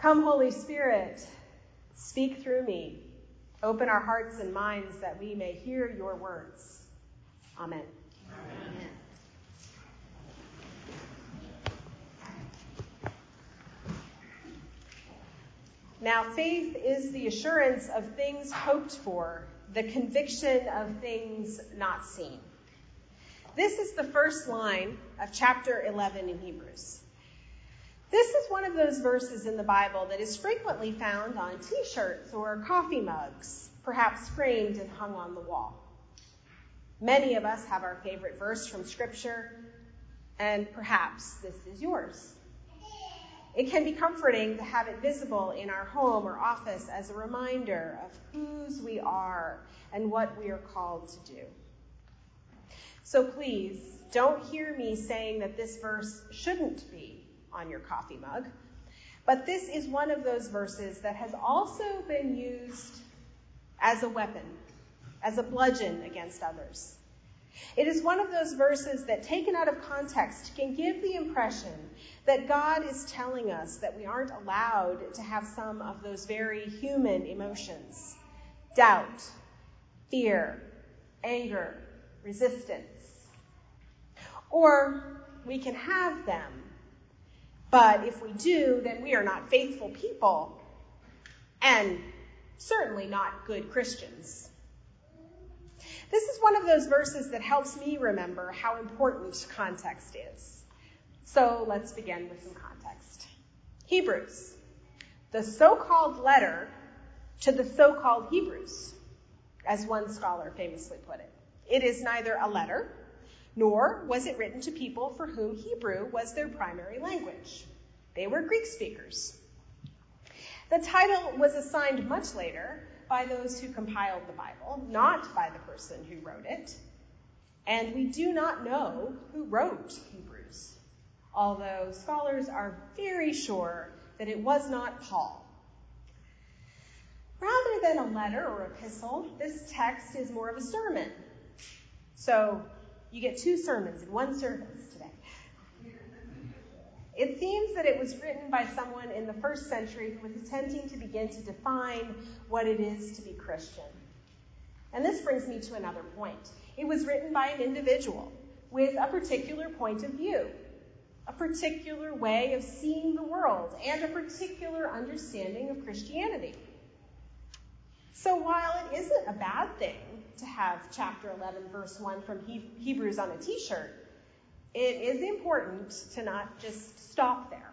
Come, Holy Spirit, speak through me. Open our hearts and minds that we may hear your words. Amen. Amen. Now, faith is the assurance of things hoped for, the conviction of things not seen. This is the first line of chapter 11 in Hebrews. This is one of those verses in the Bible that is frequently found on t shirts or coffee mugs, perhaps framed and hung on the wall. Many of us have our favorite verse from Scripture, and perhaps this is yours. It can be comforting to have it visible in our home or office as a reminder of whose we are and what we are called to do. So please, don't hear me saying that this verse shouldn't be on your coffee mug, but this is one of those verses that has also been used as a weapon, as a bludgeon against others. It is one of those verses that, taken out of context, can give the impression that God is telling us that we aren't allowed to have some of those very human emotions doubt, fear, anger, resistance. Or we can have them, but if we do, then we are not faithful people and certainly not good Christians. This is one of those verses that helps me remember how important context is. So let's begin with some context. Hebrews, the so called letter to the so called Hebrews, as one scholar famously put it. It is neither a letter, nor was it written to people for whom Hebrew was their primary language. They were Greek speakers. The title was assigned much later by those who compiled the Bible, not by the person who wrote it. And we do not know who wrote Hebrews, although scholars are very sure that it was not Paul. Rather than a letter or epistle, this text is more of a sermon. So you get two sermons in one service. Today. It seems that it was written by someone in the first century who was attempting to begin to define what it is to be Christian. And this brings me to another point. It was written by an individual with a particular point of view, a particular way of seeing the world, and a particular understanding of Christianity. So while it isn't a bad thing to have chapter 11, verse 1 from Hebrews on a t shirt, it is important to not just stop there.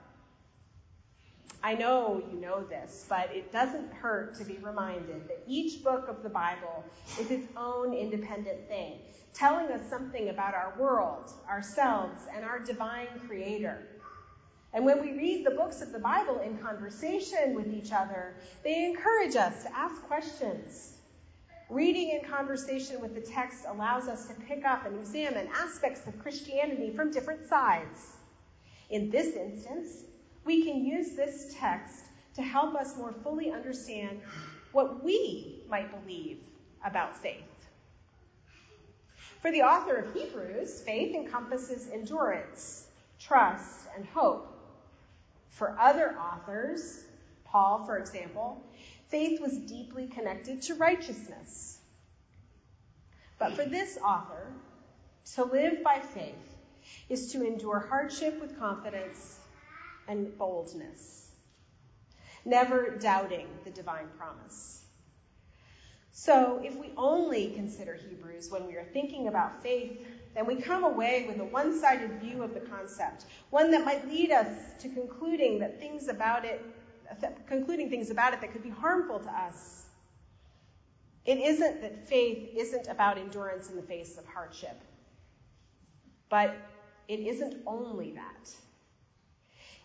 I know you know this, but it doesn't hurt to be reminded that each book of the Bible is its own independent thing, telling us something about our world, ourselves, and our divine creator. And when we read the books of the Bible in conversation with each other, they encourage us to ask questions, Reading in conversation with the text allows us to pick up and examine aspects of Christianity from different sides. In this instance, we can use this text to help us more fully understand what we might believe about faith. For the author of Hebrews, faith encompasses endurance, trust, and hope. For other authors, Paul, for example, faith was deeply connected to righteousness. But for this author, to live by faith is to endure hardship with confidence and boldness, never doubting the divine promise. So, if we only consider Hebrews when we are thinking about faith, then we come away with a one sided view of the concept, one that might lead us to concluding that things about it concluding things about it that could be harmful to us. It isn't that faith isn't about endurance in the face of hardship, but it isn't only that.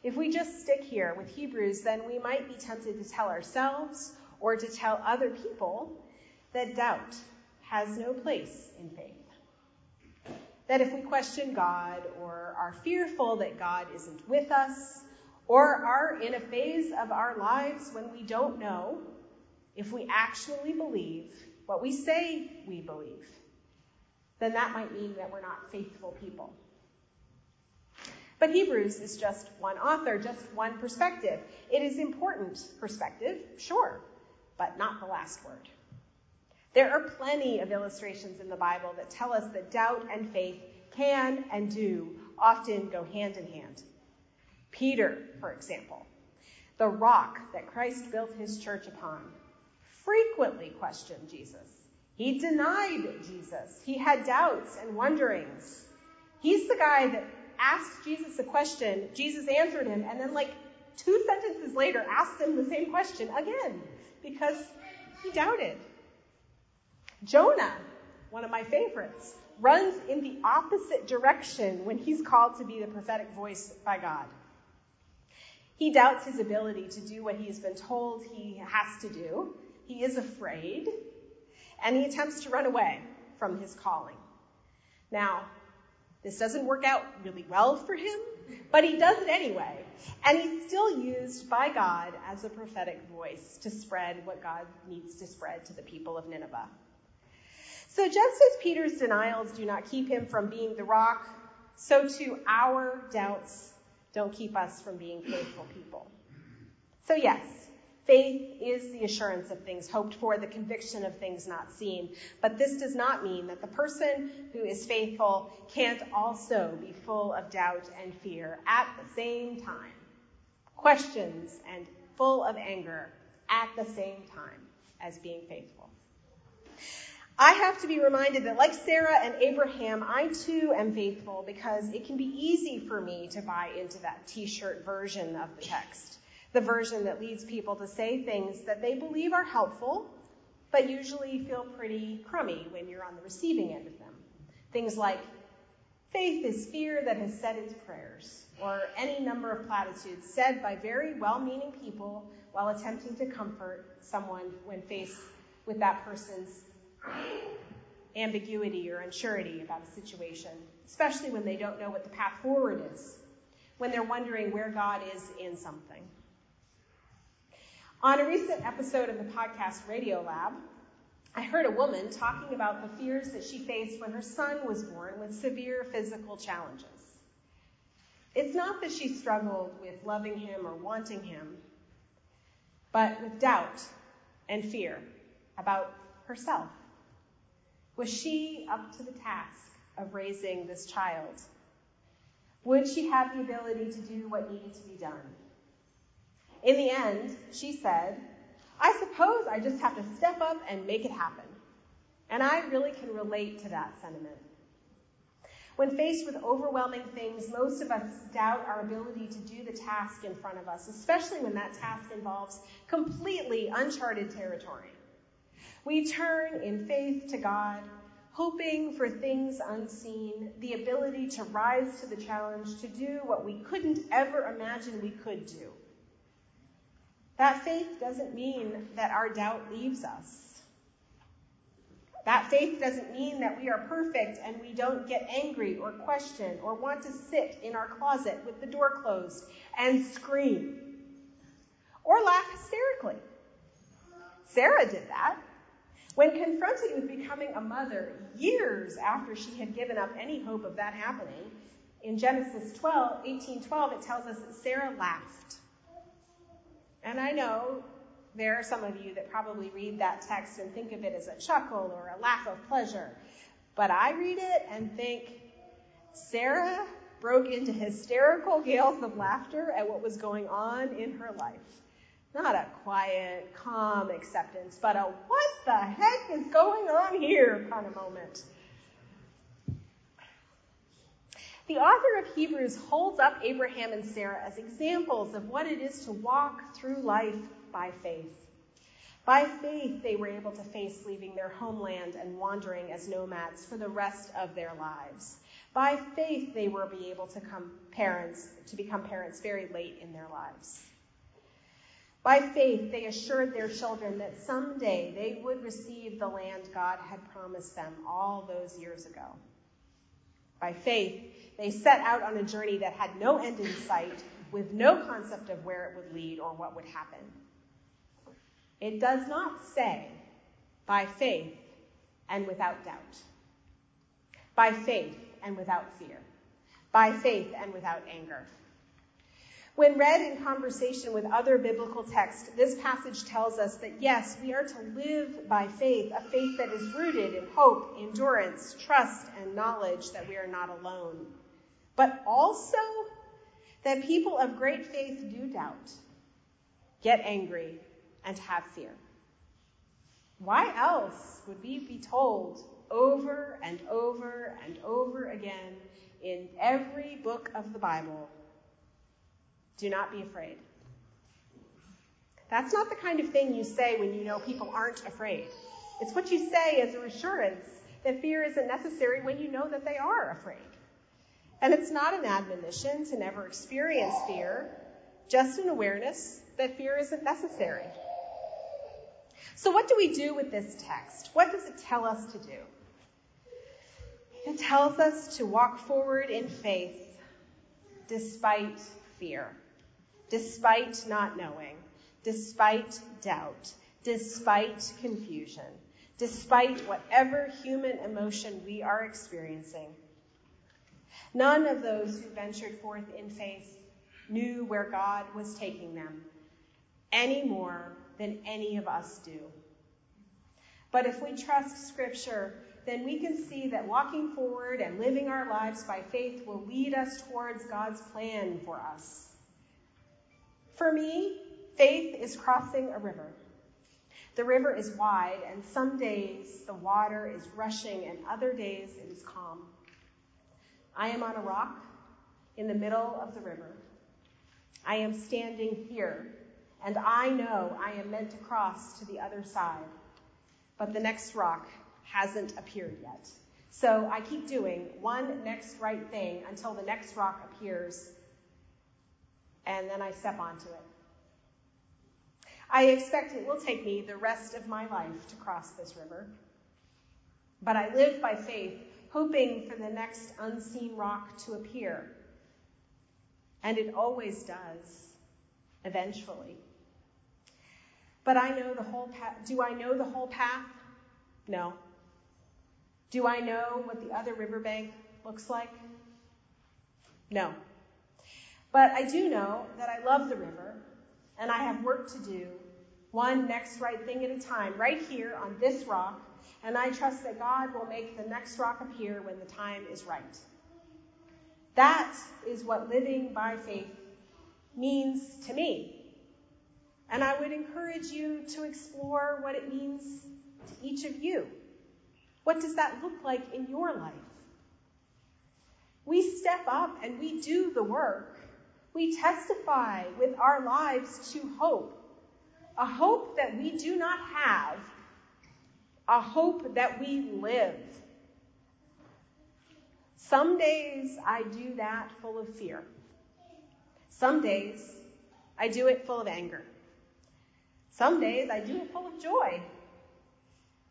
If we just stick here with Hebrews, then we might be tempted to tell ourselves or to tell other people that doubt has no place in faith. That if we question God or are fearful that God isn't with us, or are in a phase of our lives when we don't know if we actually believe what we say we believe, then that might mean that we're not faithful people. But Hebrews is just one author, just one perspective. It is important perspective, sure, but not the last word. There are plenty of illustrations in the Bible that tell us that doubt and faith can and do often go hand in hand. Peter, for example, the rock that Christ built his church upon, frequently questioned Jesus. He denied Jesus. He had doubts and wonderings. He's the guy that asked Jesus a question, Jesus answered him, and then, like, two sentences later, asked him the same question again because he doubted. Jonah, one of my favorites, runs in the opposite direction when he's called to be the prophetic voice by God. He doubts his ability to do what he has been told he has to do. He is afraid, and he attempts to run away from his calling. Now, this doesn't work out really well for him, but he does it anyway. And he's still used by God as a prophetic voice to spread what God needs to spread to the people of Nineveh. So just as Peter's denials do not keep him from being the rock, so too our doubts don't keep us from being faithful people. So yes, Faith is the assurance of things hoped for, the conviction of things not seen. But this does not mean that the person who is faithful can't also be full of doubt and fear at the same time. Questions and full of anger at the same time as being faithful. I have to be reminded that, like Sarah and Abraham, I too am faithful because it can be easy for me to buy into that t shirt version of the text the version that leads people to say things that they believe are helpful, but usually feel pretty crummy when you're on the receiving end of them. Things like, faith is fear that has said its prayers, or any number of platitudes said by very well meaning people while attempting to comfort someone when faced with that person's ambiguity or unsurety about a situation, especially when they don't know what the path forward is, when they're wondering where God is in something. On a recent episode of the podcast Radiolab, I heard a woman talking about the fears that she faced when her son was born with severe physical challenges. It's not that she struggled with loving him or wanting him, but with doubt and fear about herself. Was she up to the task of raising this child? Would she have the ability to do what needed to be done? In the end, she said, I suppose I just have to step up and make it happen. And I really can relate to that sentiment. When faced with overwhelming things, most of us doubt our ability to do the task in front of us, especially when that task involves completely uncharted territory. We turn in faith to God, hoping for things unseen, the ability to rise to the challenge to do what we couldn't ever imagine we could do. That faith doesn't mean that our doubt leaves us. That faith doesn't mean that we are perfect and we don't get angry or question or want to sit in our closet with the door closed and scream or laugh hysterically. Sarah did that. When confronted with becoming a mother years after she had given up any hope of that happening, in Genesis 12, 18, 12, it tells us that Sarah laughed. And I know there are some of you that probably read that text and think of it as a chuckle or a laugh of pleasure. But I read it and think, Sarah broke into hysterical gales of laughter at what was going on in her life. Not a quiet, calm acceptance, but a what the heck is going on here kind of moment. The author of Hebrews holds up Abraham and Sarah as examples of what it is to walk through life by faith. By faith, they were able to face leaving their homeland and wandering as nomads for the rest of their lives. By faith, they were be able to come parents, to become parents very late in their lives. By faith, they assured their children that someday they would receive the land God had promised them all those years ago. By faith, they set out on a journey that had no end in sight, with no concept of where it would lead or what would happen. It does not say, by faith and without doubt, by faith and without fear, by faith and without anger. When read in conversation with other biblical texts, this passage tells us that yes, we are to live by faith, a faith that is rooted in hope, endurance, trust, and knowledge that we are not alone. But also that people of great faith do doubt, get angry, and have fear. Why else would we be told over and over and over again in every book of the Bible do not be afraid. That's not the kind of thing you say when you know people aren't afraid. It's what you say as a assurance that fear isn't necessary when you know that they are afraid. And it's not an admonition to never experience fear, just an awareness that fear isn't necessary. So, what do we do with this text? What does it tell us to do? It tells us to walk forward in faith despite fear, despite not knowing, despite doubt, despite confusion, despite whatever human emotion we are experiencing. None of those who ventured forth in faith knew where God was taking them any more than any of us do. But if we trust Scripture, then we can see that walking forward and living our lives by faith will lead us towards God's plan for us. For me, faith is crossing a river. The river is wide, and some days the water is rushing, and other days it is calm. I am on a rock in the middle of the river. I am standing here, and I know I am meant to cross to the other side. But the next rock hasn't appeared yet. So I keep doing one next right thing until the next rock appears, and then I step onto it. I expect it will take me the rest of my life to cross this river. But I live by faith, hoping for the next unseen rock to appear. And it always does, eventually. But I know the whole path. Do I know the whole path? No. Do I know what the other riverbank looks like? No. But I do know that I love the river and I have work to do, one next right thing at a time, right here on this rock, and I trust that God will make the next rock appear when the time is right. That is what living by faith means to me. And I would encourage you to explore what it means to each of you. What does that look like in your life? We step up and we do the work. We testify with our lives to hope. A hope that we do not have, a hope that we live. Some days I do that full of fear. Some days I do it full of anger. Some days I do it full of joy.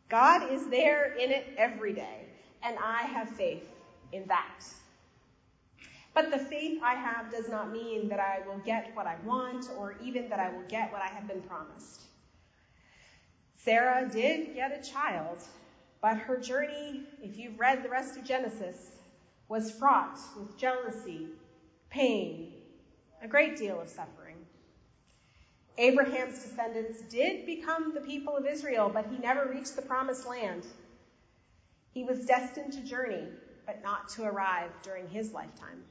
God is there in it every day, and I have faith in that. But the faith I have does not mean that I will get what I want or even that I will get what I have been promised. Sarah did get a child, but her journey, if you've read the rest of Genesis, was fraught with jealousy, pain, a great deal of suffering. Abraham's descendants did become the people of Israel, but he never reached the promised land. He was destined to journey, but not to arrive during his lifetime.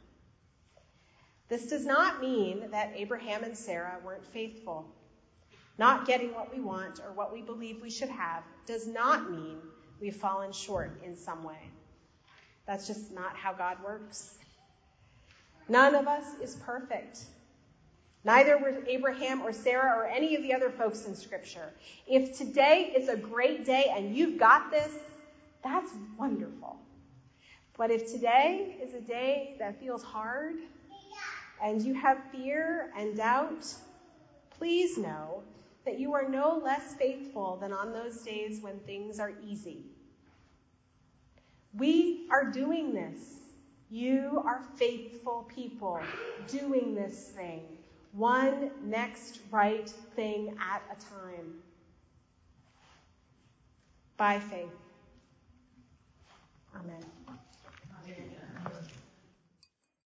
This does not mean that Abraham and Sarah weren't faithful. Not getting what we want or what we believe we should have does not mean we've fallen short in some way. That's just not how God works. None of us is perfect. Neither were Abraham or Sarah or any of the other folks in Scripture. If today is a great day and you've got this, that's wonderful. But if today is a day that feels hard and you have fear and doubt, please know that you are no less faithful than on those days when things are easy. We are doing this. You are faithful people doing this thing one next right thing at a time. By faith. Amen.